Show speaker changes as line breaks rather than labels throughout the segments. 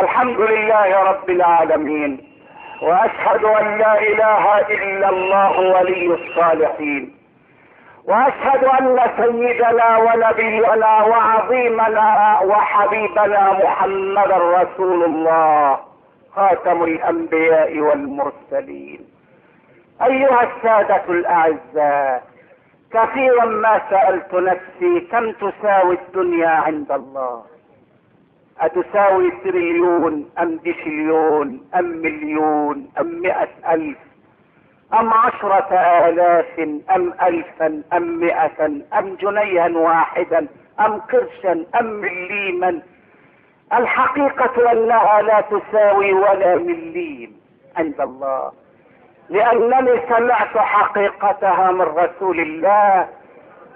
الحمد لله رب العالمين واشهد ان لا اله الا الله ولي الصالحين واشهد ان سيدنا ونبينا وعظيمنا وحبيبنا محمدا رسول الله خاتم الانبياء والمرسلين ايها الساده الاعزاء كثيرا ما سالت نفسي كم تساوي الدنيا عند الله أتساوي تريليون أم بشليون أم مليون أم مئة ألف أم عشرة آلاف أم ألفا أم مئة أم جنيها واحدا أم قرشا أم مليما الحقيقة أنها لا تساوي ولا مليم عند الله لأنني سمعت حقيقتها من رسول الله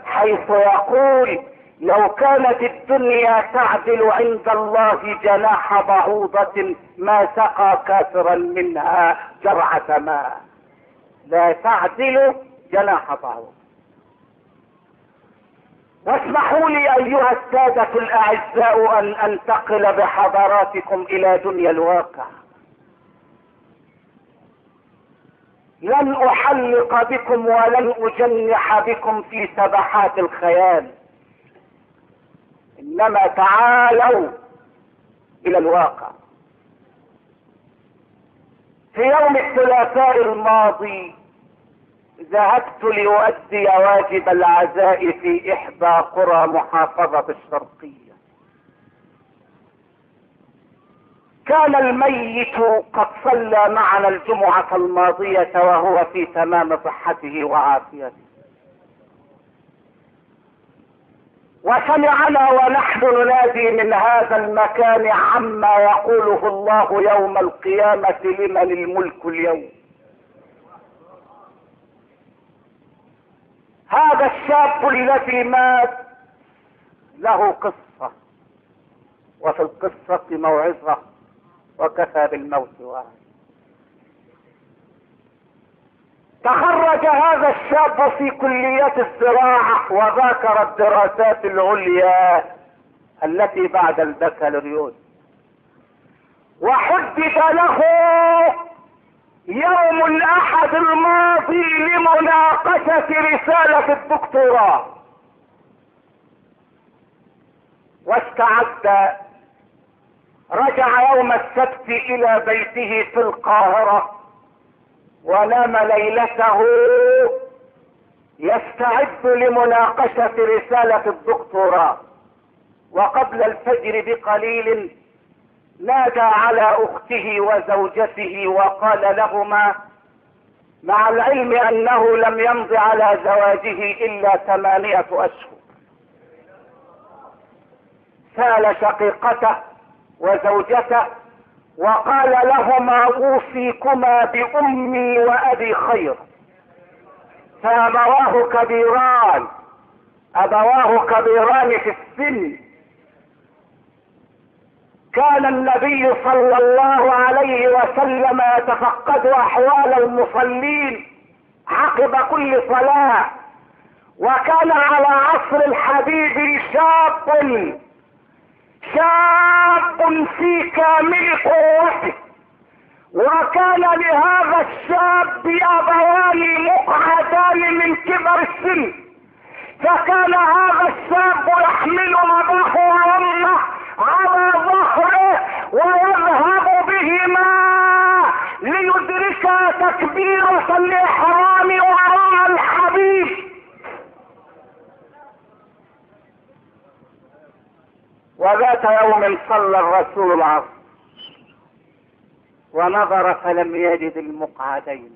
حيث يقول لو كانت الدنيا تعدل عند الله جناح بعوضة ما سقى كافرا منها جرعة ماء لا تعدل جناح بعوضة واسمحوا لي ايها السادة الاعزاء ان انتقل بحضراتكم الى دنيا الواقع لن احلق بكم ولن اجنح بكم في سبحات الخيال إنما تعالوا إلى الواقع في يوم الثلاثاء الماضي ذهبت لأؤدي واجب العزاء في إحدى قرى محافظة الشرقية كان الميت قد صلى معنا الجمعة الماضية وهو في تمام صحته وعافيته وسمعنا ونحن ننادي من هذا المكان عما يقوله الله يوم القيامة لمن الملك اليوم هذا الشاب الذي مات له قصة وفي القصة موعظة وكفى بالموت واحد تخرج هذا الشاب في كليات الزراعة وذاكر الدراسات العليا التي بعد البكالوريوس وحدث له يوم الاحد الماضي لمناقشة رسالة الدكتوراه واستعد رجع يوم السبت الى بيته في القاهرة ونام ليلته يستعد لمناقشة رسالة الدكتوراه وقبل الفجر بقليل نادى على اخته وزوجته وقال لهما مع العلم انه لم يمض على زواجه الا ثمانية اشهر سال شقيقته وزوجته وقال لهما اوصيكما بامي وابي خير فابواه كبيران ابواه كبيران في السن كان النبي صلى الله عليه وسلم يتفقد احوال المصلين عقب كل صلاه وكان على عصر الحبيب شاب شاب في كامل قوته وكان لهذا الشاب ابوان مقعدان من كبر السن فكان هذا الشاب يحمل اباه وامه على ظهره ويذهب بهما ليدرك تكبيرة الاحرام وراء الحبيب وذات يوم صلى الرسول العصر ونظر فلم يجد المقعدين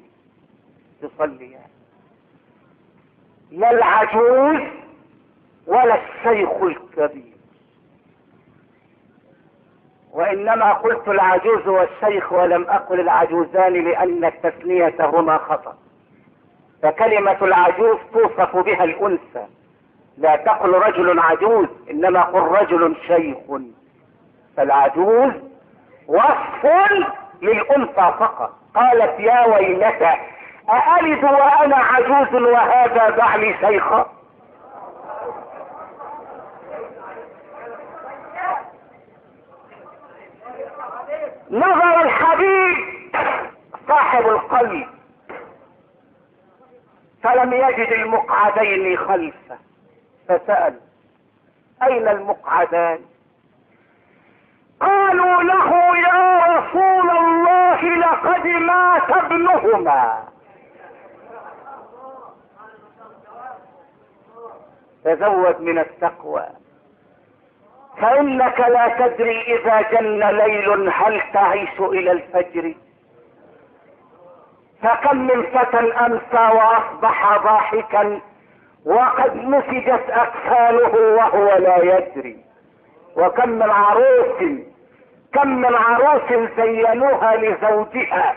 يصليان لا العجوز ولا الشيخ الكبير وإنما قلت العجوز والشيخ ولم أقل العجوزان لأن التثنية هما خطأ فكلمة العجوز توصف بها الأنثى لا تقل رجل عجوز انما قل رجل شيخ فالعجوز وصف للانثى فقط قالت يا ويلتى أألد وأنا عجوز وهذا بعلي شيخا نظر الحبيب صاحب القلب فلم يجد المقعدين خلفه فسأل أين المقعدان قالوا له يا رسول الله لقد مات ابنهما تزود من التقوى فإنك لا تدري إذا جن ليل هل تعيش إلى الفجر فكم من فتى أمسى وأصبح ضاحكا وقد نسجت اكفاله وهو لا يدري وكم من عروس كم من عروس زينوها لزوجها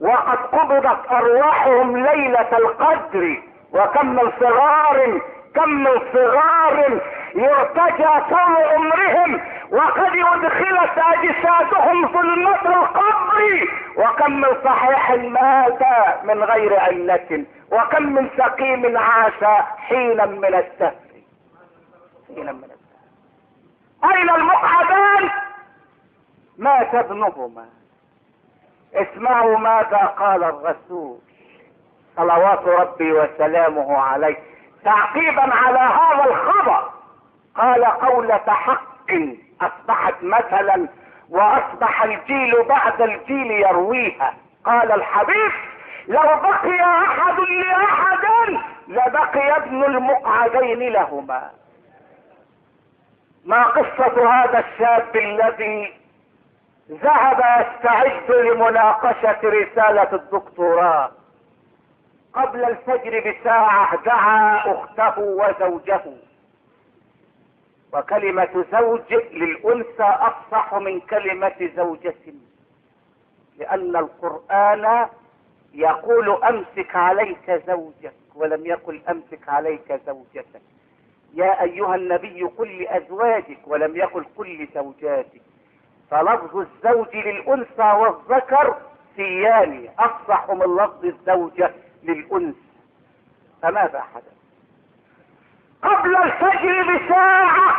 وقد قبضت ارواحهم ليلة القدر وكم من صغار كم من صغار يرتجى طول عمرهم وقد ادخلت اجسادهم في المطر القبر وكم من صحيح مات من غير علة وكم من سقيم عاش حينا من السهر حينا من السهر اين المقعدان مات ابنهما اسمعوا ماذا قال الرسول صلوات ربي وسلامه عليه تعقيبا على هذا الخبر قال قولة حق اصبحت مثلا واصبح الجيل بعد الجيل يرويها قال الحبيب لو بقي احد لاحد لبقي ابن المقعدين لهما ما قصة هذا الشاب الذي ذهب يستعد لمناقشة رسالة الدكتوراه قبل الفجر بساعة دعا اخته وزوجه وكلمة زوج للأنثى أفصح من كلمة زوجة لأن القرآن يقول أمسك عليك زوجك ولم يقل أمسك عليك زوجتك يا أيها النبي قل لأزواجك ولم يقل قل لزوجاتك فلفظ الزوج للأنثى والذكر سيان أفصح من لفظ الزوجة للأنثى فماذا حدث قبل الفجر بساعة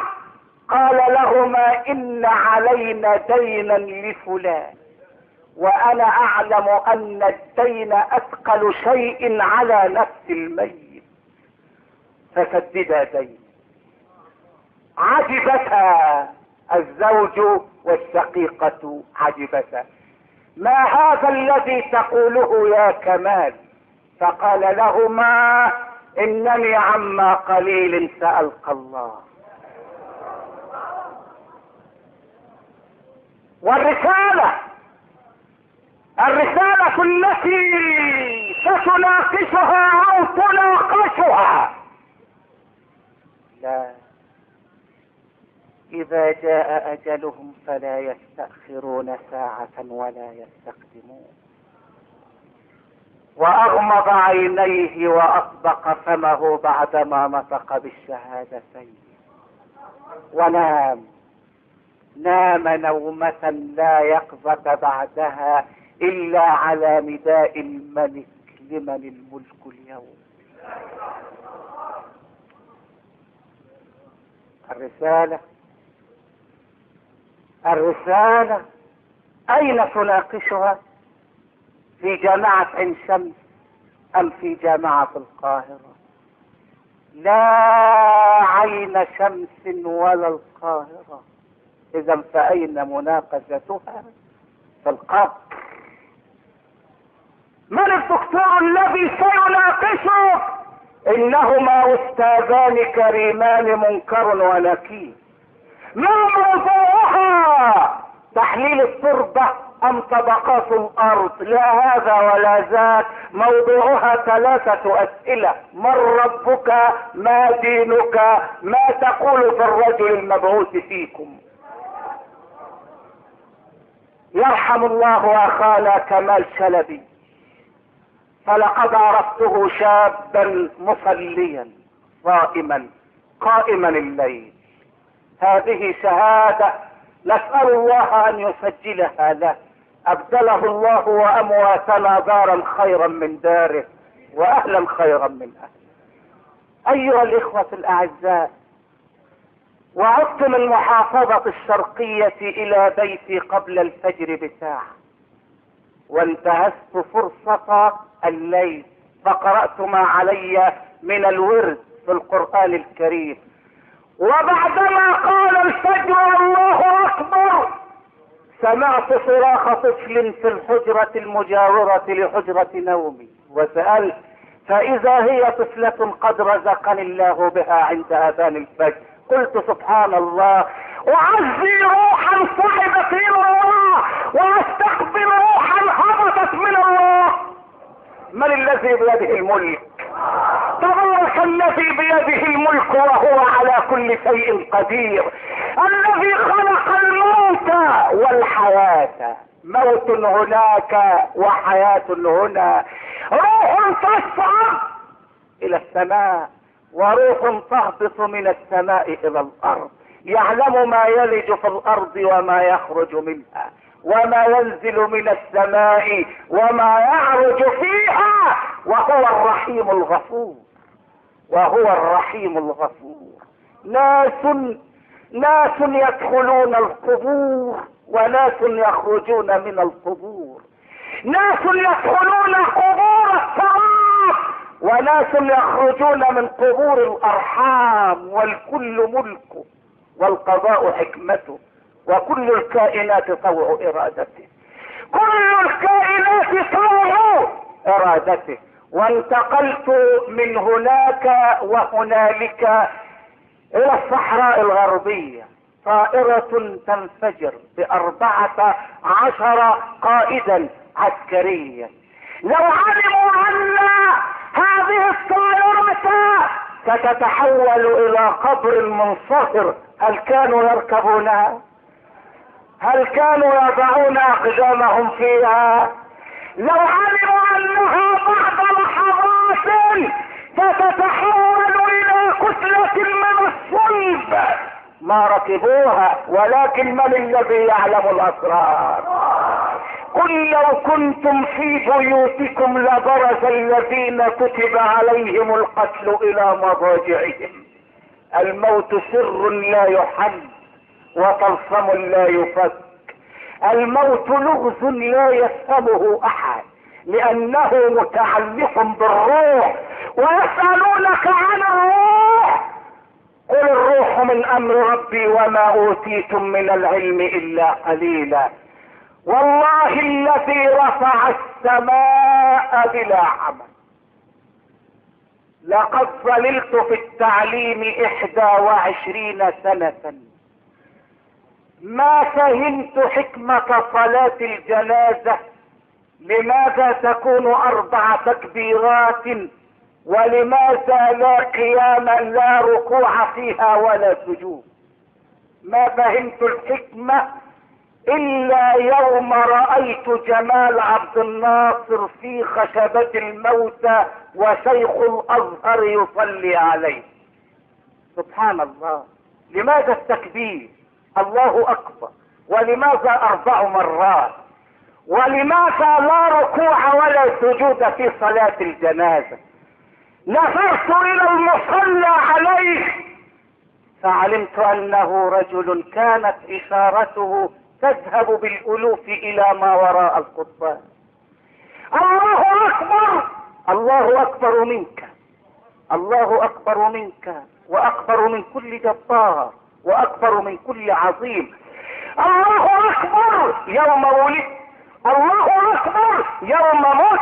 قال لهما إن علينا دينا لفلان وأنا أعلم أن الدين أثقل شيء على نفس الميت فسددا دين عجبتا الزوج والشقيقة عجبتا ما هذا الذي تقوله يا كمال فقال لهما انني عما قليل سألقى الله والرسالة الرسالة التي ستناقشها او تناقشها لا اذا جاء اجلهم فلا يستأخرون ساعة ولا يستقدمون واغمض عينيه واطبق فمه بعدما نطق بالشهادتين ونام نام نومة لا يقظة بعدها إلا على نداء الملك لمن الملك اليوم الرسالة الرسالة أين تناقشها؟ في جامعة عين شمس أم في جامعة القاهرة لا عين شمس ولا القاهرة إذا فأين مناقشتها القبر من الدكتور الذي سيناقشه إنهما أستاذان كريمان منكر ونكير من موضوعها تحليل التربة ام طبقات الارض لا هذا ولا ذاك موضوعها ثلاثة اسئلة من ربك ما دينك ما تقول في الرجل المبعوث فيكم يرحم الله اخانا كمال شلبي فلقد عرفته شابا مصليا صائما قائما الليل هذه شهادة نسأل الله أن يسجل هذا أبدله الله وأمواتنا دارا خيرا من داره وأهلا خيرا من أهله أيها الإخوة الأعزاء وعدت من محافظة الشرقية إلى بيتي قبل الفجر بساعة وانتهزت فرصة الليل فقرأت ما علي من الورد في القرآن الكريم وبعدما قال الفجر الله اكبر سمعت صراخ طفل في الحجرة المجاورة لحجرة نومي وسألت فإذا هي طفلة قد رزقني الله بها عند أذان الفجر قلت سبحان الله أعزي روحا صعدت إلى الله وأستقبل روحا هبطت من الله من الذي بيده الملك الذي بيده الملك وهو على كل شيء قدير الذي خلق الموت والحياة موت هناك وحياة هنا روح تصعد الى السماء وروح تهبط من السماء الى الارض يعلم ما يلج في الارض وما يخرج منها وما ينزل من السماء وما يعرج فيها وهو الرحيم الغفور وهو الرحيم الغفور ناس ناس يدخلون القبور وناس يخرجون من القبور ناس يدخلون القبور الصراط وناس يخرجون من قبور الارحام والكل ملكه والقضاء حكمته وكل الكائنات طوع ارادته كل الكائنات طوع ارادته وانتقلت من هناك وهنالك الى الصحراء الغربية طائرة تنفجر باربعة عشر قائدا عسكريا لو علموا ان هذه الطائرة ستتحول الى قبر منصهر هل كانوا يركبونها هل كانوا يضعون اقدامهم فيها لو علموا انها الاحزان فتتحول الى كتلة من الصلب ما ركبوها ولكن من الذي يعلم الاسرار قل لو كنتم في بيوتكم لبرز الذين كتب عليهم القتل الى مضاجعهم الموت سر لا يحد وطلسم لا يفك الموت لغز لا يفهمه احد لانه متعلق بالروح ويسألونك عن الروح قل الروح من امر ربي وما اوتيتم من العلم الا قليلا والله الذي رفع السماء بلا عمل لقد ظللت في التعليم احدى وعشرين سنة ما فهمت حكمة صلاة الجنازة لماذا تكون اربع تكبيرات ولماذا لا قياما لا ركوع فيها ولا سجود ما فهمت الحكمة الا يوم رأيت جمال عبد الناصر في خشبة الموتى وشيخ الازهر يصلي عليه سبحان الله لماذا التكبير الله اكبر ولماذا اربع مرات ولماذا لا ركوع ولا سجود في صلاة الجنازة نظرت الى المصلى عليه فعلمت انه رجل كانت اشارته تذهب بالالوف الى ما وراء القضبان الله اكبر الله اكبر منك الله اكبر منك واكبر من كل جبار واكبر من كل عظيم الله اكبر يوم ولدت الله اكبر يوم موت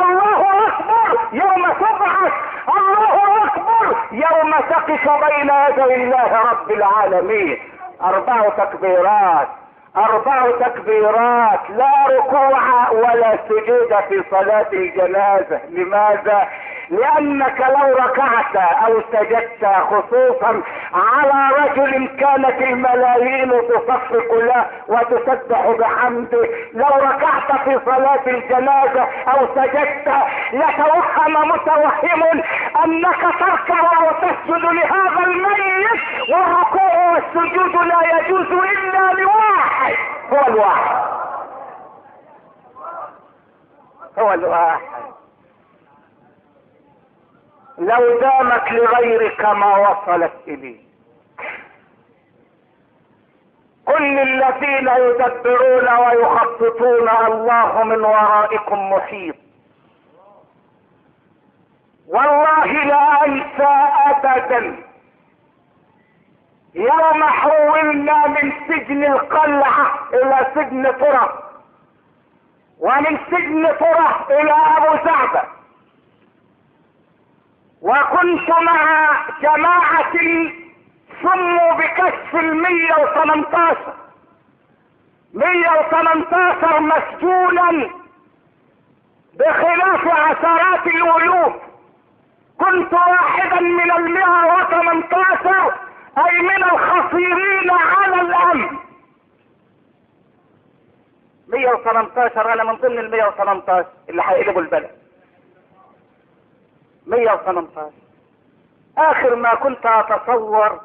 الله اكبر يوم تبعث الله اكبر يوم تقف بين يدي الله رب العالمين اربع تكبيرات اربع تكبيرات لا ركوع ولا سجود في صلاة الجنازة لماذا لانك لو ركعت او سجدت خصوصا على رجل كانت الملايين تصفق له وتسبح بحمده لو ركعت في صلاة الجنازة او سجدت لتوهم متوهم انك تركع وتسجد لهذا الميت والركوع والسجود لا يجوز الا لواحد هو الواحد هو الواحد لو دامت لغيرك ما وصلت اليه كل الذين يدبرون ويخططون الله من ورائكم محيط والله لا انسى ابدا يوم حولنا من سجن القلعه الى سجن فرح ومن سجن فرح الى ابو سعده وكنت مع جماعة سموا بكشف ال 118 118 مسجونا بخلاف عشرات الألوف كنت واحدا من ال 118 أي من الخطيرين على الأمن 118 أنا من ضمن ال 118 اللي هيقلبوا البلد 118 آخر ما كنت أتصور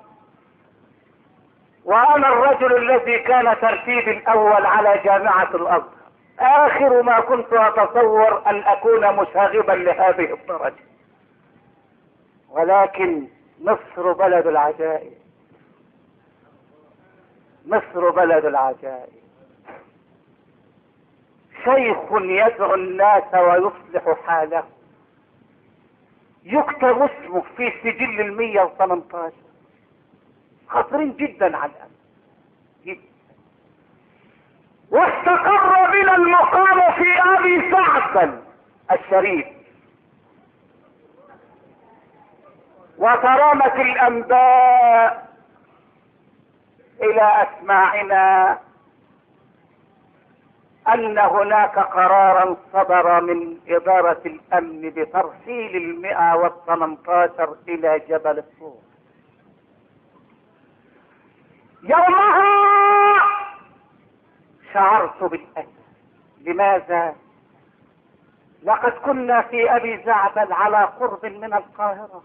وأنا الرجل الذي كان ترتيبي الأول على جامعة الأزهر آخر ما كنت أتصور أن أكون مشاغبا لهذه الدرجة ولكن مصر بلد العجائب مصر بلد العجائب شيخ يدعو الناس ويصلح حالهم يكتب اسمه في سجل المية 118 خطرين جدا على الأمن جدا واستقر بنا المقام في أبي سعد الشريف وترامت الأنباء إلى أسماعنا ان هناك قرارا صدر من ادارة الامن بترحيل المئة والثمنتاشر الى جبل الطور يومها شعرت بالألم لماذا لقد كنا في ابي زعبل على قرب من القاهرة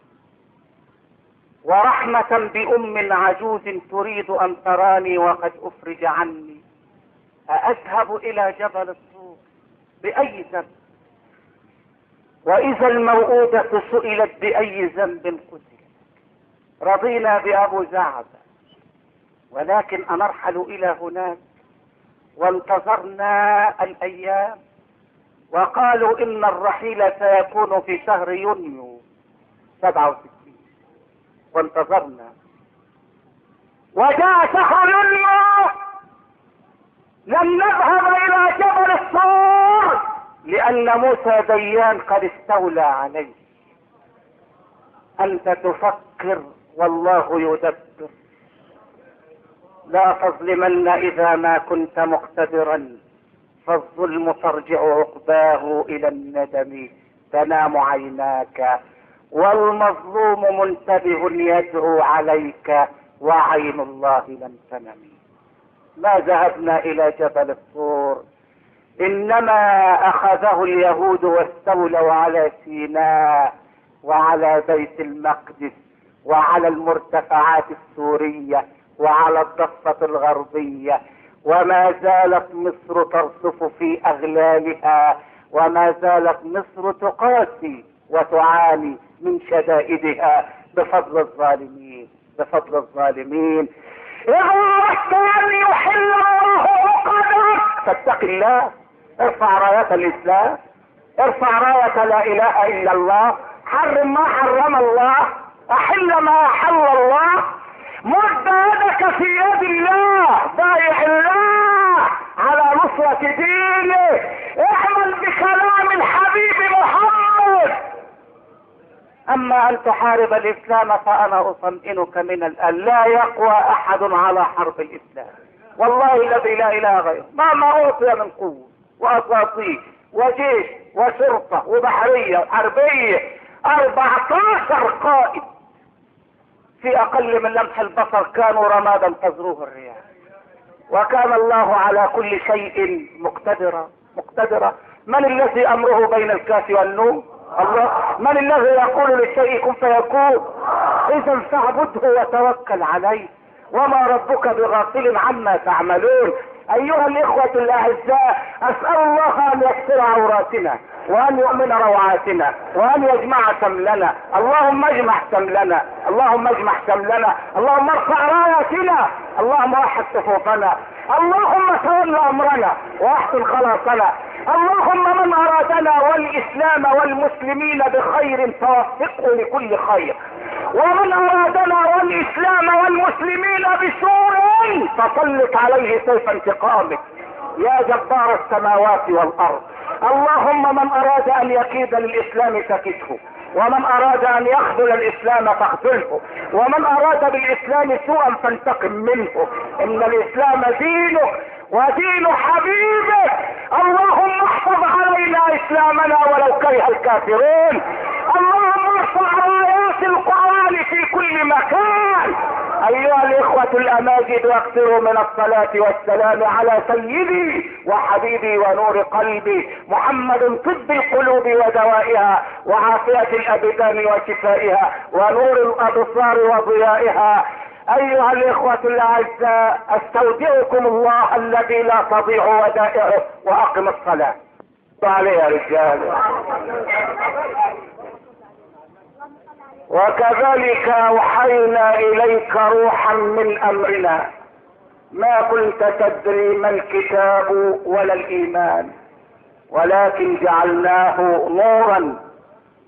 ورحمة بام عجوز تريد ان تراني وقد افرج عني أذهب إلى جبل الطور بأي ذنب وإذا الموءودة سئلت بأي ذنب قتلت رضينا بأبو زعبة ولكن أنرحل إلى هناك وانتظرنا الأيام وقالوا إن الرحيل سيكون في شهر يونيو 67 وانتظرنا وجاء شهر يونيو لن نذهب الى جبل الطور لان موسى ديان قد استولى عليه انت تفكر والله يدبر لا تظلمن اذا ما كنت مقتدرا فالظلم ترجع عقباه الى الندم تنام عيناك والمظلوم منتبه يدعو عليك وعين الله لم تنم ما ذهبنا الى جبل الطور انما اخذه اليهود واستولوا على سيناء وعلى بيت المقدس وعلى المرتفعات السورية وعلى الضفة الغربية وما زالت مصر ترصف في اغلالها وما زالت مصر تقاسي وتعاني من شدائدها بفضل الظالمين بفضل الظالمين وهو الرحمن يحل الله عقدك فاتق الله ارفع راية الاسلام ارفع راية لا اله الا الله حرم ما حرم الله احل ما احل الله مد يدك في يد الله بايع الله على نصرة دينه اعمل بكلام الحبيب محمد أما أن تحارب الإسلام فأنا أطمئنك من الآن لا يقوى أحد على حرب الإسلام والله الذي لا إله غيره مهما أعطي من قوة وأساطيل وجيش وشرطة وبحرية وحربية 14 قائد في أقل من لمح البصر كانوا رمادا تزروه الرياح وكان الله على كل شيء مقتدرا مقتدرا من الذي أمره بين الكاف والنوم الله من الذي يقول للشيء كن فيكون اذا فاعبده وتوكل عليه وما ربك بغافل عما تعملون ايها الاخوة الاعزاء اسأل الله ان يكسر عوراتنا وان يؤمن روعاتنا وان يجمع سملنا اللهم اجمع سملنا اللهم اجمع سملنا اللهم ارفع رايتنا اللهم وحد صفوفنا اللهم تول امرنا واحسن خلاصنا اللهم من ارادنا والاسلام والمسلمين بخير فوفقه لكل خير ومن ارادنا والاسلام والمسلمين بسوء مجنون فسلط عليه سيف انتقامك يا جبار السماوات والارض اللهم من اراد ان يكيد للاسلام فكده ومن اراد ان يخذل الاسلام فاخذله ومن اراد بالاسلام سوءا فانتقم منه ان الاسلام دينه ودين حبيبك اللهم احفظ علينا اسلامنا ولو كره الكافرون اللهم احفظ علينا آيات القرآن في كل مكان ايها الاخوة الاماجد واكثروا من الصلاة والسلام على سيدي وحبيبي ونور قلبي محمد طب القلوب ودوائها وعافية الابدان وشفائها ونور الابصار وضيائها ايها الاخوة الاعزاء استودعكم الله الذي لا تضيع ودائعه واقم الصلاة عليه يا رجال وكذلك اوحينا اليك روحا من امرنا ما كنت تدري ما الكتاب ولا الايمان ولكن جعلناه نورا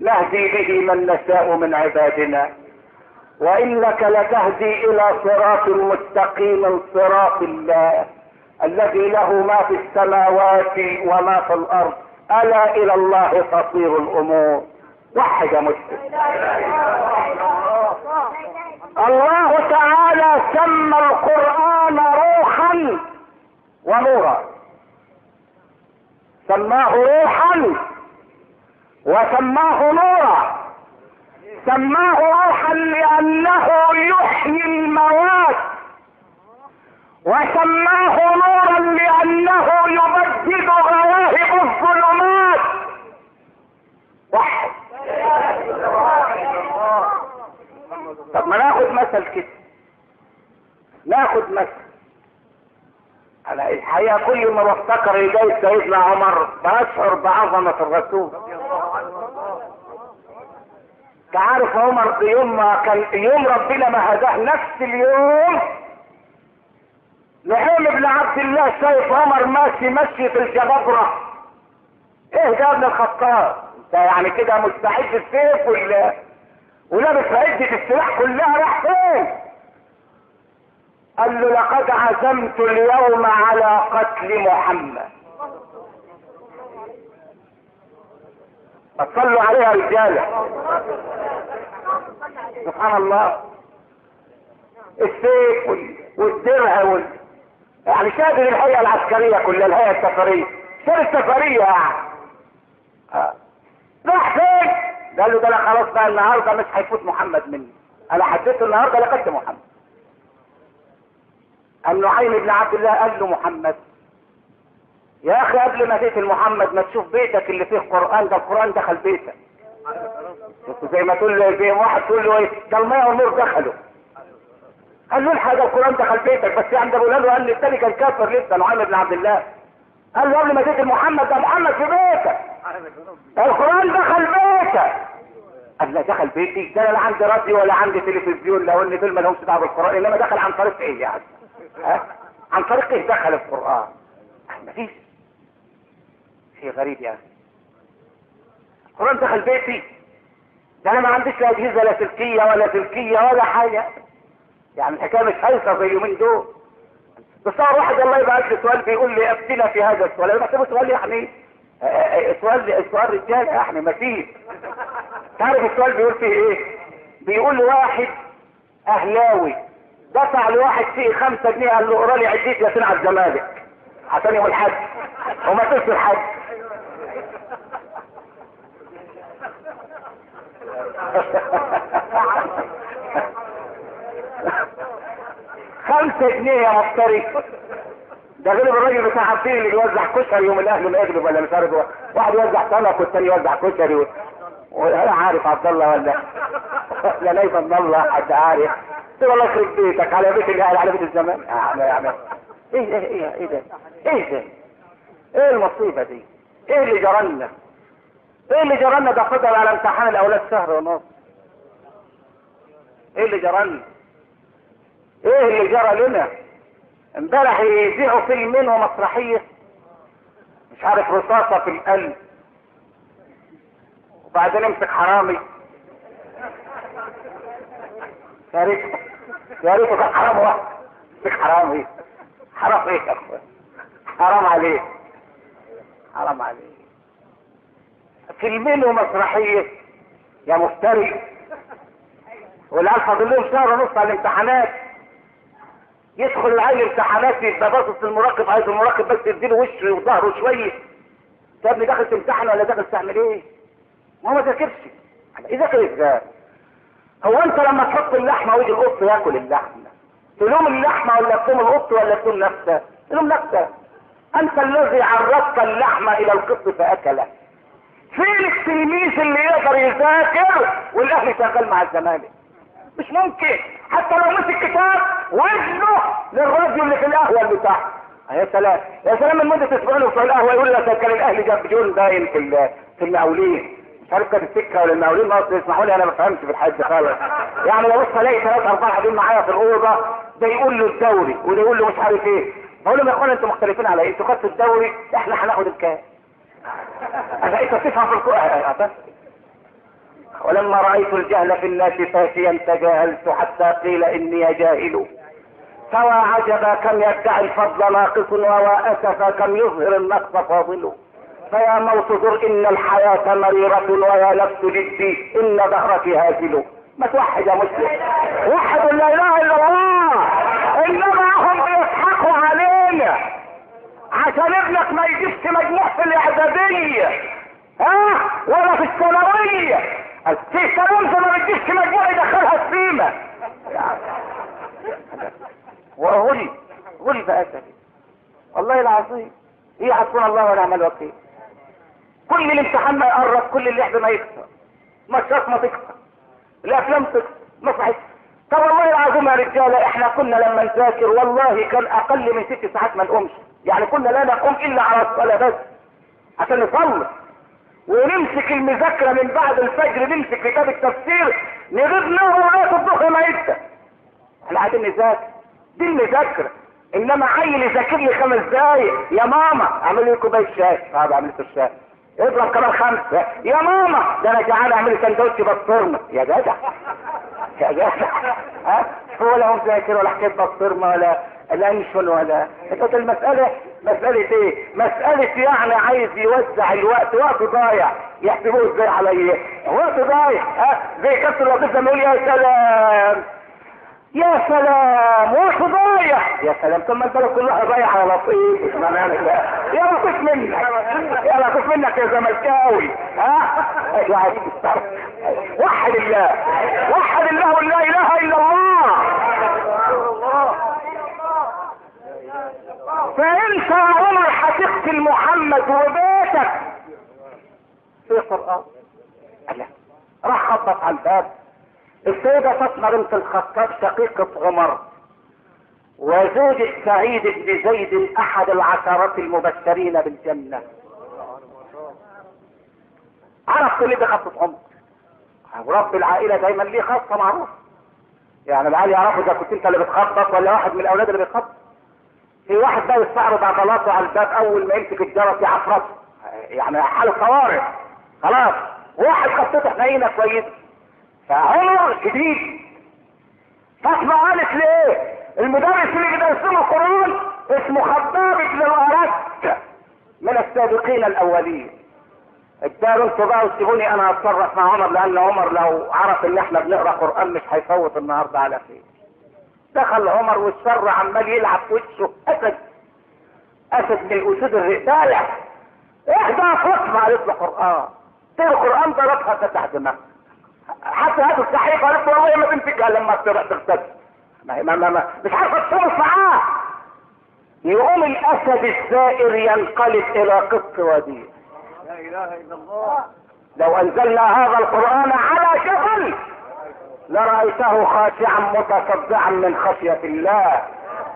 نهدي به من نشاء من عبادنا وانك لتهدي الى صراط مستقيم صراط الله الذي له ما في السماوات وما في الارض الا الى الله تصير الامور وحد يا مسلم الله تعالى سمى القرآن روحا ونورا سماه روحا وسماه نورا سماه روحا لأنه يحيي الموات وسماه نورا لأنه يبدد غواهب الظلمات واحد طب ما ناخد مثل كده ناخد مثل انا الحقيقه كل ما بفتكر ايدي سيدنا عمر بشعر بعظمه الرسول تعرف عمر يوم ما كان يوم ربنا ما هداه نفس اليوم نعيم بن عبد الله شايف عمر ماشي ماشي في الجبابره ايه ده ابن الخطاب انت يعني كده مستعد السيف ولا ولابس عدة السلاح كلها راح فين قال له لقد عزمت اليوم على قتل محمد اتصلوا عليها رجالة سبحان الله السيف والدرع وال... يعني شادل الهيئة العسكرية كلها الهيئة السفرية سير السفرية يعني راح فين قال له ده انا خلاص بقى النهارده مش هيفوت محمد مني انا حددت النهارده لقيت محمد النعيم بن عبد الله قال له محمد يا اخي قبل ما تقتل محمد ما تشوف بيتك اللي فيه قران ده القران دخل بيتك بس زي ما تقول زي واحد تقول له ايه ده الميه والنور دخلوا قال له الحاجه القران دخل بيتك بس عم ده قال لي الثاني كان كافر لسه نعيم بن عبد الله قال له قبل ما تقتل محمد ده محمد في بيتك القرآن دخل بيتك قال لا دخل بيتي ده لا عندي راديو ولا عندي تلفزيون لو ان دول مالهمش دعوه بالقران انما دخل عن طريق ايه يعني ها عن طريق ايه دخل القران مفيش شيء غريب يعني القران دخل بيتي ده انا ما عنديش لا اجهزه لا سلكيه ولا سلكيه ولا حاجه يعني الحكايه مش هايصه زي يومين دول بس واحد الله يبارك له سؤال بيقول لي أفتنا في هذا السؤال انا بحسبه سؤال يعني آه، آه، آه، سؤال سؤال رجال يعني مسيح تعرف السؤال بيقول فيه ايه بيقول لواحد اهلاوي دفع لواحد فيه خمسة جنيه قال له اقرا لي عديت ياسين عبد الزمالك عشان يوم الحج وما تنسى الحج خمسة جنيه يا مفتري ده غير الراجل بتاع عفين اللي بيوزع كشري يوم الاهلي المغرب ولا مش عارف واحد يوزع سمك والتاني يوزع كشري و... انا عارف عبد الله ولا لا ليس الله حد عارف قلت والله يخرب بيتك على بيت الاهل على بيت الزمان اعمل آه، اعمل ايه ايه ايه ايه ده ايه ده ايه المصيبه دي ايه اللي جرالنا ايه اللي جرالنا ده فضل على امتحان الاولاد شهر ونص ايه اللي جرالنا ايه اللي جرى لنا امبارح يذيعوا فيلم منه مسرحية مش عارف رصاصة في القلب وبعدين امسك حرامي يا ريت يا ريت كان حرام واحد امسك حرامي حرام ايه يا اخوان حرام عليك حرام عليك فيلمين ومسرحية يا مفتري والعيال فاضل لهم شهر ونص على الامتحانات يدخل العيل امتحانات يبقى باصص للمراقب عايز المراقب بس يديله وشه وظهره شويه يا ابني داخل تمتحن ولا داخل تعمل ايه؟ ما هو ما ذاكرش ايه ذاكر ازاي؟ هو انت لما تحط اللحمه ويجي القط ياكل اللحمه تلوم اللحمه ولا تلوم القط ولا تلوم نفسك؟ تلوم نفسك انت الذي عرضت اللحمه الى القط فاكله فين التلميذ اللي يقدر يذاكر والاهلي شغال مع الزمالك مش ممكن حتى لو مسك كتاب وزنه للراديو اللي في القهوه اللي تحت يا سلام يا سلام من مدة اسبوعين وفي في القهوه يقول لك كان الاهلي جاب جون دايم في في المقاولين مش عارف كانت السكه ولا المقاولين مصر اسمحوا لي انا ما بفهمش في الحاج خالص يعني لو بص الاقي ثلاثة اربعه قاعدين معايا في الاوضه ده يقول له الدوري وده يقول له مش عارف ايه بقول لهم يا اخوانا انتوا مختلفين على ايه انتوا خدتوا الدوري احنا هناخد الكاس انا إيه، انت تفهم في الكوره أه، أه، أه، ولما رأيت الجهل في الناس فاشيا تجاهلت حتى قيل إني جاهل فوا عجبا كم يدعي الفضل ناقص ووا أسفا كم يظهر النقص فاضل فيا موت ذر إن الحياة مريرة ويا نفس جدي إن ظهرك هازل ما توحد يا مسلم وحد لا إله إلا الله إنما هم بيضحكوا علينا عشان ابنك ما يجيبش مجموع في الإعدادية ها أه؟ ولا في الثانوية في كلام ما بديش مجموعه يدخلها السيمه وغلي غلي بقى والله العظيم ايه حسبنا الله ونعم الوكيل كل الامتحان ما يقرب كل اللعب ما يكسر ماتشات ما تكسر الافلام تكسر مسرحيه طب والله العظيم يا رجاله احنا كنا لما نذاكر والله كان اقل من ست ساعات ما نقومش يعني كنا لا نقوم الا على الصلاه بس عشان نصلي ونمسك المذاكرة من بعد الفجر نمسك كتاب التفسير نغيب نوم وغاية الظهر ما يبدأ احنا قاعدين نذاكر دي المذاكرة انما عيل يذاكر لي خمس دقايق يا ماما اعمل لي كوباية شاي هذا آه، اعمل لي الشاي اضرب كمان خمسة يا ماما ده انا جعان اعمل لي سندوتش بسطرمة يا جدع يا جدع ها هو لا مذاكر ولا حكاية بسطرمة ولا الانشون ولا المسألة مسألة ايه مسألة يعني عايز يوزع الوقت وقت ضايع يحسبوه ازاي عليا إيه؟ وقت ضايع ها زي كابتن لطيف لما يقول يا سلام يا سلام وقت ضايع يا سلام طب ما البلد كلها ضايع على لطيف يا لطيف منك يا لطيف منك يا زملكاوي ها وحد الله وحد الله ولا اله الا الله فانت يا عمر هتقتل محمد وبيتك في قرآن الله راح خطط على الباب السيدة فاطمة بنت الخطاب شقيقة عمر وزوج سعيد بن زيد احد العشرة المبشرين بالجنة عرف كل ده خطة عمر ورب العائلة دايما ليه خاصة معروفة يعني العيال يعرفوا اذا كنت انت اللي بتخطط ولا واحد من الاولاد اللي بيخطط في واحد بقى يستعرض عضلاته على الباب اول ما يمسك الجرس يعفرط يعني حاله طوارئ خلاص واحد خطته حنينه كويس فعمر جديد فاحنا قالت ليه المدرس اللي بيدرس له القران اسمه خباب بن الارك من السابقين الاولين اداروا انتوا بقى وسيبوني انا اتصرف مع عمر لان عمر لو عرف ان احنا بنقرا قران مش هيفوت النهارده على خير دخل عمر والشر عمال يلعب في وشه اسد اسد من الاسود الرئتالة احدى فاطمة قالت له قرآن تقرأ طيب قرآن ضربها فتح دماغها حتى هذا الصحيح قالت له والله ما تمسكها لما تغتسل ما ما ما مش عارفة تصرف معاه يقوم الاسد الزائر ينقلب الى قط وديع لا اله الا الله لو انزلنا هذا القرآن على جبل لرأيته خاشعا متصدعا من خشية الله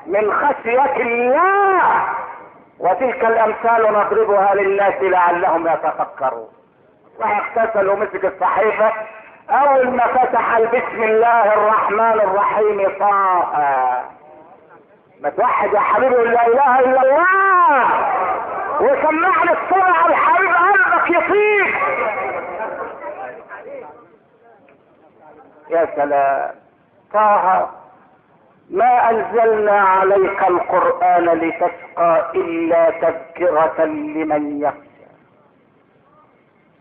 من خشية الله وتلك الامثال نضربها للناس لعلهم يتفكرون فاغتسل ومسك الصحيفة اول ما فتح بسم الله الرحمن الرحيم طه ما توحد يا حبيبي لا اله الا الله وسمعني الصلاه الحبيب قلبك يطيب يا سلام طه ما أنزلنا عليك القرآن لتشقى إلا تذكرة لمن يخشى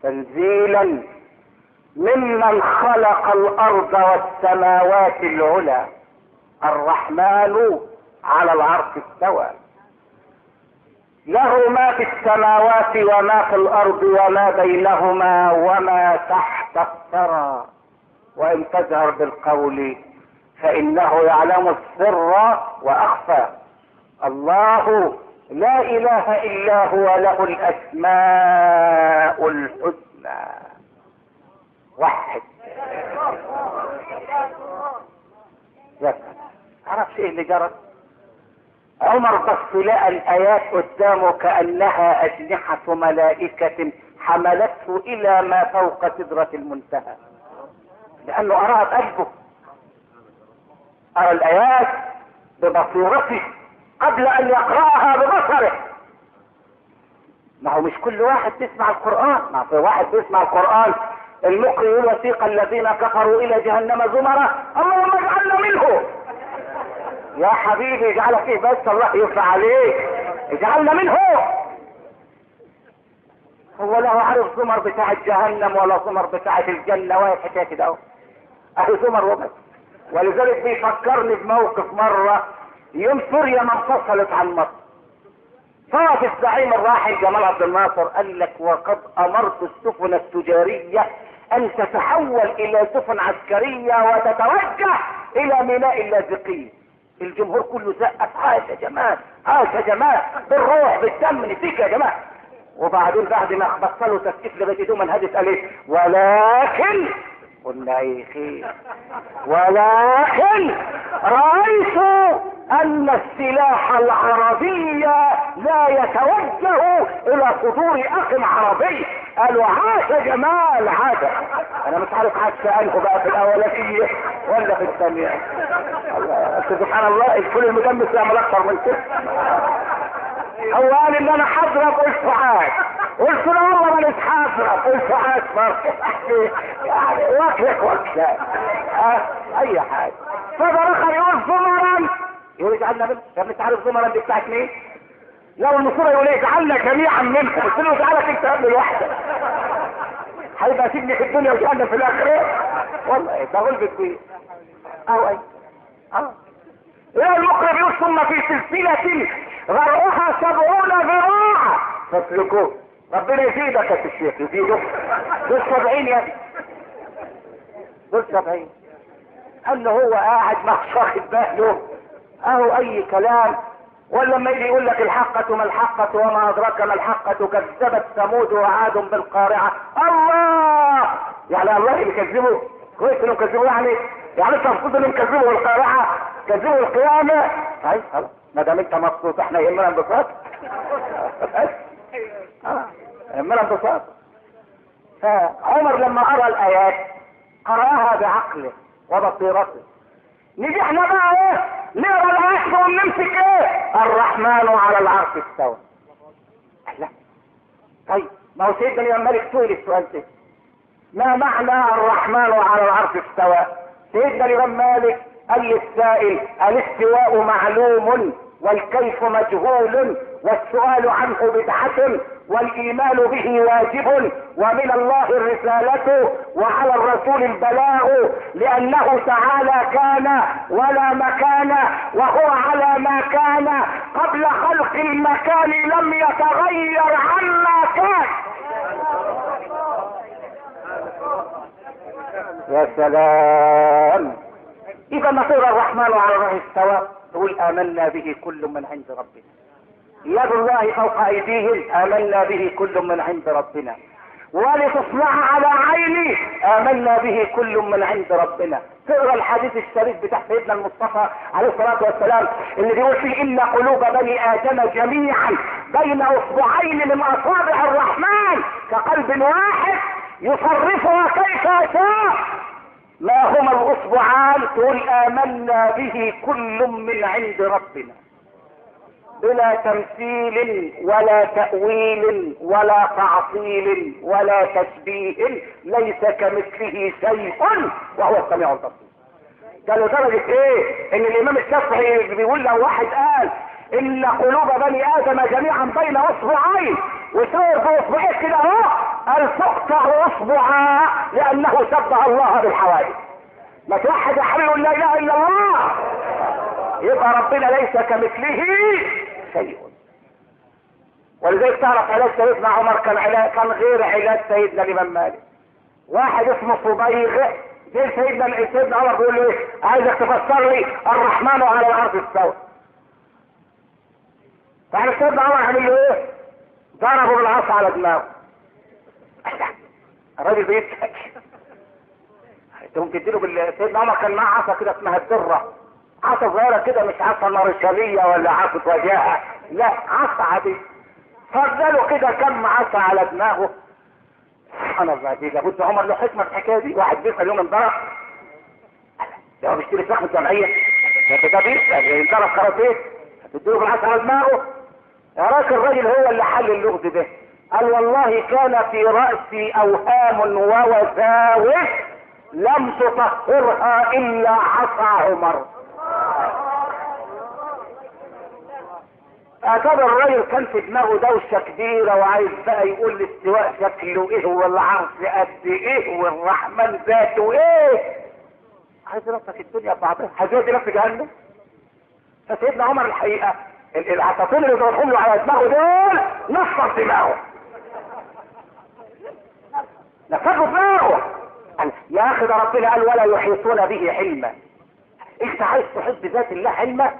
تنزيلا ممن خلق الأرض والسماوات العلى الرحمن على العرش استوى له ما في السماوات وما في الأرض وما بينهما وما تحت الثرى وإن تجهر بالقول فإنه يعلم السر وأخفى الله لا إله إلا هو له الأسماء الحسنى واحد عرفت ايه اللي جرت عمر بس لقى الآيات قدامه كأنها أجنحة ملائكة حملته إلى ما فوق سدرة المنتهى لانه اراها بقلبه ارى الايات ببصيرتي قبل ان يقراها ببصره ما هو مش كل واحد بيسمع القران ما في واحد بيسمع القران المقري وثيق الذين كفروا الى جهنم زمرا اللهم اجعلنا منه يا حبيبي اجعلك فيه بس الله يرفع عليك اجعلنا منه هو لا عارف زمر بتاع جهنم ولا زمر بتاع الجنة ولا الحكاية كده اهو اهي سمر وبس ولذلك بيفكرني بموقف مرة يوم سوريا ما انفصلت عن مصر صارت الزعيم الراحل جمال عبد الناصر قال لك وقد امرت السفن التجارية ان تتحول الى سفن عسكرية وتتوجه الى ميناء اللاذقية الجمهور كله زقف عاش يا جمال عاش يا جمال بالروح بالدم نسيك يا جمال وبعدين بعد ما بطلوا تسقيف لغايه دوما الهدف قال ايه ولكن قلنا اي خير ولكن رأيت ان السلاح العربي لا يتوجه الى صدور اخ عربي قالوا عاش جمال عاد انا مش عارف حد انه بقى في الاولانية ولا في الثانية سبحان الله الكل المدمس يعمل اكثر من كده هو قال ان انا حضرة قلت عاش قلت له والله ماليش حاضرة قلت اكبر يعني واكلك واكلك أه اي حاجة فبرخر يقول زمرا يقول اجعلنا بنت يا ابني عارف زمرا دي بتاعت مين؟ لا المصورة يقول اجعلنا جميعا منك قلت له اجعلك انت قبل لوحدك هيبقى سيبني في الدنيا وجهنم في الاخرة والله ده غلب ايه؟ اهو اي اه يا المقرب يقول ثم في سلسلة غرقها سبعون ذراع فاسلكوه ربنا يزيدك يا الشيخ يزيدك دول سبعين يا ابني دول سبعين قال له هو قاعد مع واخد باله اهو اي كلام ولا لما يجي يقول لك الحقة ما الحقة وما أدراك ما الحقة كذبت ثمود وعاد بالقارعة الله يعني الله اللي كويس انهم كذبوا يعني يعني انت المفروض انهم كذبوا القارعة كذبوا القيامة طيب خلاص ما دام انت مبسوط احنا يهمنا انبساط آه. لما ببساطه فعمر لما قرأ الآيات قرأها بعقله وبصيرته نيجي احنا بقى ايه نقرا الايات ونمسك ايه الرحمن على العرش استوى لا طيب ما هو سيدنا الامام مالك سئل السؤال ده ما معنى الرحمن على العرش استوى سيدنا الامام مالك قال للسائل الاستواء معلوم والكيف مجهول والسؤال عنه بدعة والايمان به واجب ومن الله الرسالة وعلى الرسول البلاغ لانه تعالى كان ولا مكان وهو على ما كان قبل خلق المكان لم يتغير عما كان يا سلام اذا ما الرحمن على الله استوى تقول امنا به كل من عند ربنا يد الله فوق ايديهم امنا به كل من عند ربنا ولتصنع على عيني امنا به كل من عند ربنا تقرا الحديث الشريف بتاع سيدنا المصطفى عليه الصلاه والسلام اللي بيقول فيه ان قلوب بني ادم جميعا بين اصبعين من اصابع الرحمن كقلب واحد يصرفها كيف شاء ما هما الاصبعان تقول امنا به كل من عند ربنا بلا تمثيل ولا تأويل ولا تعطيل ولا تشبيه ليس كمثله شيء وهو السميع البصير ده لدرجة ايه ان الامام الشافعي بيقول لو واحد قال ان قلوب بني ادم جميعا بين اصبعين وصور باصبعين كده اهو قال تقطع اصبعا لانه شبه الله بالحوادث ما توحد يا حبيبي لا اله الا الله يبقى ربنا ليس كمثله شيء ولذلك تعرف علاج سيدنا عمر كان علاج كان غير علاج سيدنا الامام مالك واحد اسمه صبيغ جه سيدنا سيدنا عمر بيقول له ايه عايزك تفسر لي الرحمن على الارض استوى يعني فعلى سيدنا عمر عمل له ايه ضربه بالعصا على دماغه الراجل بيضحك انت ممكن تديله بال... سيدنا عمر كان معاه عصا كده اسمها الدره عصا صغيره كده مش عصا مارشاليه ولا عصا وجاهه لا عصا عاديه فضلوا كده كم عصا على دماغه سبحان الله دي لابد عمر له حكمه في الحكايه دي واحد بيسال يوم انضرب ده هو بيشتري سلاح من الجمعيه ده بيسال يعني انضرب كاراتيه هتديله بالعصا على دماغه يا راجل الراجل هو اللي حل اللغز ده قال والله كان في رأسي أوهام ووساوس لم تطهرها إلا عصا عمر اعتبر الراجل كان في دماغه دوشه كبيره وعايز بقى يقول الاستواء شكله ايه والعرض قد ايه والرحمن ذاته ايه عايز يرفق الدنيا ببعضها عايز يدي في جهنم فسيدنا عمر الحقيقه العصافير اللي بيضربهم له على دماغه دول نصر دماغه نفخوا دماغه يا اخي ده ربنا قال ولا يحيطون به علما إيه، انت عايز تحب ذات الله علما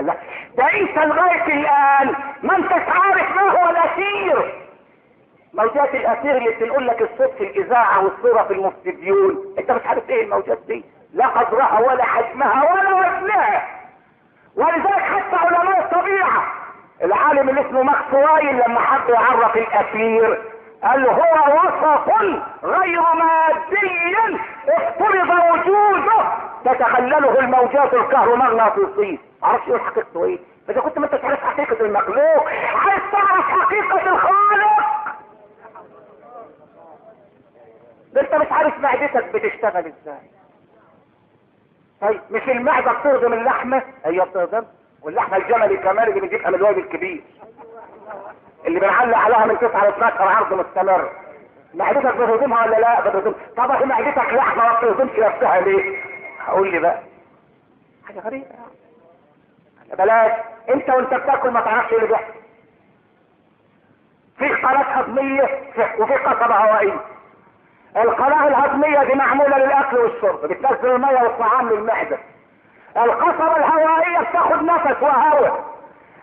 الله ده انت لغاية الان ما انتش عارف ما هو الاسير موجات الاسير اللي بتنقول لك الصوت في الاذاعة والصورة في المستديون انت مش عارف ايه الموجات دي لا قدرها ولا حجمها ولا وزنها ولذلك حتى علماء الطبيعة العالم اللي اسمه ماكس وايل لما حب يعرف الاسير قال هو وصف غير مادي افترض وجوده تتخلله الموجات الكهرومغناطيسية معرفش ايه حقيقته ايه فاذا كنت ما انت تعرف حقيقة المخلوق عايز تعرف حقيقة الخالق ده انت مش عارف معدتك بتشتغل ازاي طيب مش المعدة بتهضم اللحمة هي أيوة بتهضم واللحمة الجملي كمان اللي بيجيبها من الواد الكبير اللي بنعلق عليها من 9 ل 12 عرض مستمر معدتك بتهضمها ولا لا بتهضم طب اهي معدتك لحمة ما بتهضمش نفسها ليه هقول لي بقى حاجة غريبة يعني بلاش انت وانت بتاكل ما تعرفش ايه اللي بيحصل في قناه هضميه وفي قصبه هوائيه القناه الهضميه دي معموله للاكل والشرب بتنزل الميه والطعام للمعده القصبه الهوائيه بتاخد نفس وهواء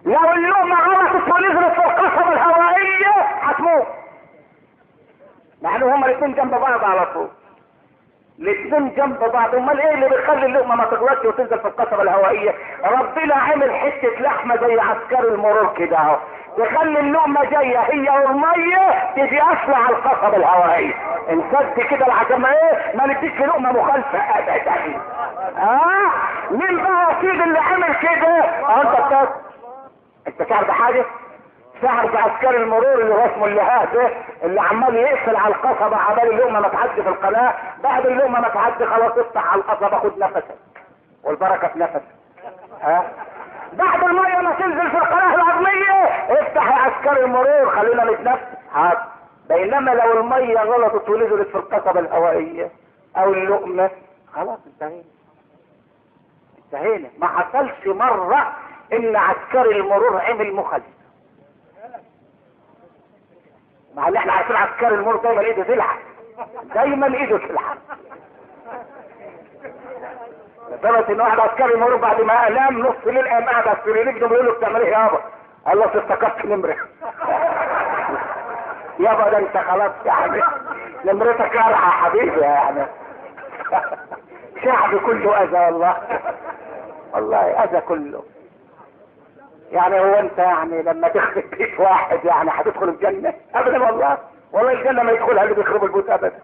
لو اللقمه غلطت ونزلت في القصبه الهوائيه هتموت مع هما الاثنين جنب بعض على طول الاثنين جنب بعض امال ايه اللي بيخلي اللقمه ما تغلطش وتنزل في القصبه الهوائيه ربنا عامل حته لحمه زي عسكر المرور كده اهو تخلي اللقمه جايه هي والميه تيجي قافله على القصبه الهوائيه انسد كده العجمه ايه ما نديش لقمه مخالفه ابدا اه مين بقى يا سيدي اللي عمل كده اه انت بتاس انت تعرف حاجه سهرة عسكري المرور اللي هو اسمه اللهاه ده اللي عمال يقفل على القصبة عمال اللقمة ما تعدي في القناة بعد اللقمة ما تعدي خلاص افتح على القصبة خد نفسك والبركة في نفسك ها بعد المية ما تنزل في القناة العظمية افتح يا عسكري المرور خلينا نتنفس حاضر بينما لو المية غلطت ونزلت في القصبة الهوائية او اللقمة خلاص انتهينا انتهينا ما حصلش مرة ان عسكري المرور عمل مخالفة مع اللي احنا عارفين عسكري المور دايما ايده تلعب دايما ايده تلعب لدرجه ان واحد عسكري مور بعد ما انام نص الليل قام قاعد على السرير يكذب يقول له بتعمل ايه يابا؟ قال له افتكرت نمره يابا ده انت خلاص يعني نمرتك قرعه يا حبيبي يعني شعب كله اذى والله والله اذى كله يعني هو انت يعني لما تخرب بيت واحد يعني هتدخل الجنة ابدا والله والله الجنة ما يدخلها اللي بيخرب البيوت ابدا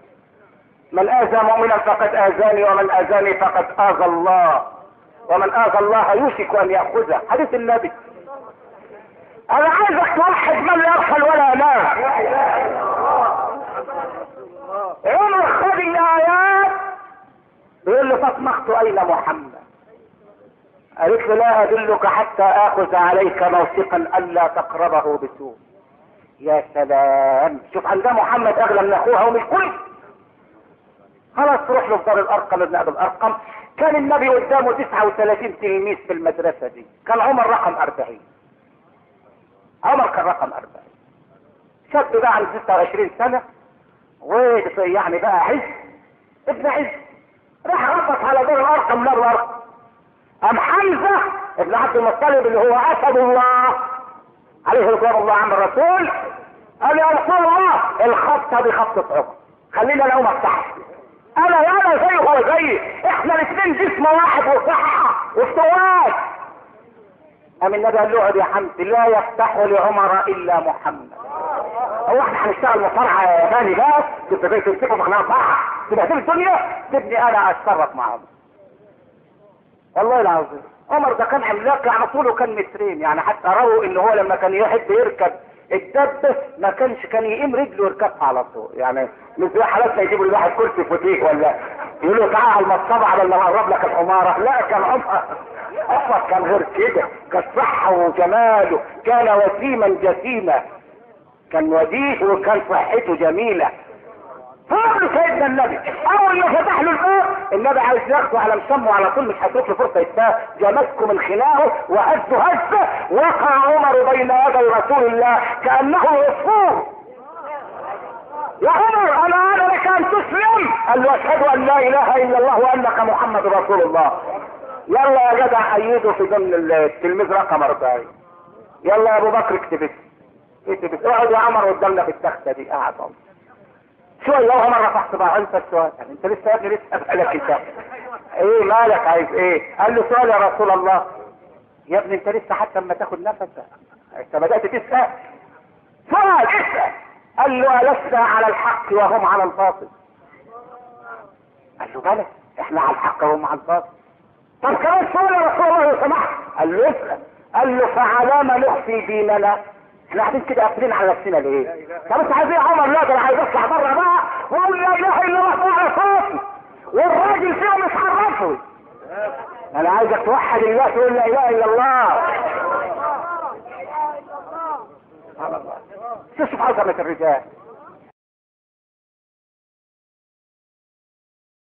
من اذى مؤمنا فقد اذاني ومن اذاني فقد اذى الله ومن اذى الله يوشك ان ياخذه حديث النبي انا عايزك توحد من لا يغفل ولا ينام عمر خد الايات بيقول له فاطمه اين محمد قالت له لا أدلك حتى آخذ عليك موثقا ألا تقربه بسوء يا سلام شوف ده محمد أغلى من أخوها ومن الكل خلاص روح له في دار الأرقم ابن أبي الأرقم كان النبي قدامه 39 تلميذ في المدرسة دي كان عمر رقم 40 عمر كان رقم 40 شاب بقى عنده 26 سنة ويعني بقى عز ابن عز راح غطس على دار الأرقم نار الأرقم أم حمزة ابن عبد المطلب اللي هو أسد الله عليه رضوان الله عن الرسول قال يا رسول الله الخط دي خبطة عمر خلينا لو ما أنا وأنا زي هو زيي إحنا الاثنين جسم واحد وصحة وسواد قام النبي قال له اقعد يا حمزة لا يفتح لعمر إلا محمد هو احنا هنشتغل مصارعة يا غالي بس تبقى جاي تمسكهم احنا تبقى في الدنيا تبني أنا أتصرف معاهم والله العظيم عمر ده كان عملاق يعني طوله كان مترين يعني حتى رووا ان هو لما كان يحب يركب الدب ما كانش كان يقيم رجله يركبها على طول يعني مش زي حالاتنا يجيبوا لواحد كرسي فوتيه ولا يقولوا تعالى على المصطبه على اللي هقرب لك الحماره لا كان عمر عمر كان غير كده كان صحه وجماله كان وسيما جسيما كان وديه وكان صحته جميله طول سيدنا النبي اول ما فتح له الباب النبي عايز ياخده على مسمه على طول مش هتروح له فرصه يتباه جامدكم من خناقه وهزه هزه وقع عمر بين يدي رسول الله كانه عصفور يا عمر انا انا لك ان تسلم قال له اشهد ان لا اله الا الله وانك محمد رسول الله يلا يا جدع ايده في ضمن التلميذ رقم 40 يلا يا ابو بكر اكتب اكتب اقعد يا عمر قدامنا في التخته دي قاعد شوية هو مرة تحت بقى عايز السؤال انت لسه يا ابني لسه اسألك انت ايه مالك عايز ايه قال له سؤال يا رسول الله يا ابني انت لسه حتى لما تاخد نفسك انت بدأت تسأل سؤال اسأل قال له ألسنا على الحق وهم على الباطل قال له بلى احنا على الحق وهم على الباطل طب كمان سؤال يا رسول الله لو سمحت قال له اسأل قال له فعلام نخفي ديننا احنا قاعدين كده قافلين على نفسنا ليه؟ طب انت عايز ايه عمر؟ نادر عايز يطلع بره بقى واقول لا اله الا الله على صوتي والراجل فيهم اتحركوا انا عايزك توحد الله تقول لا اله الا الله سبحان الله سبحان الله الرجال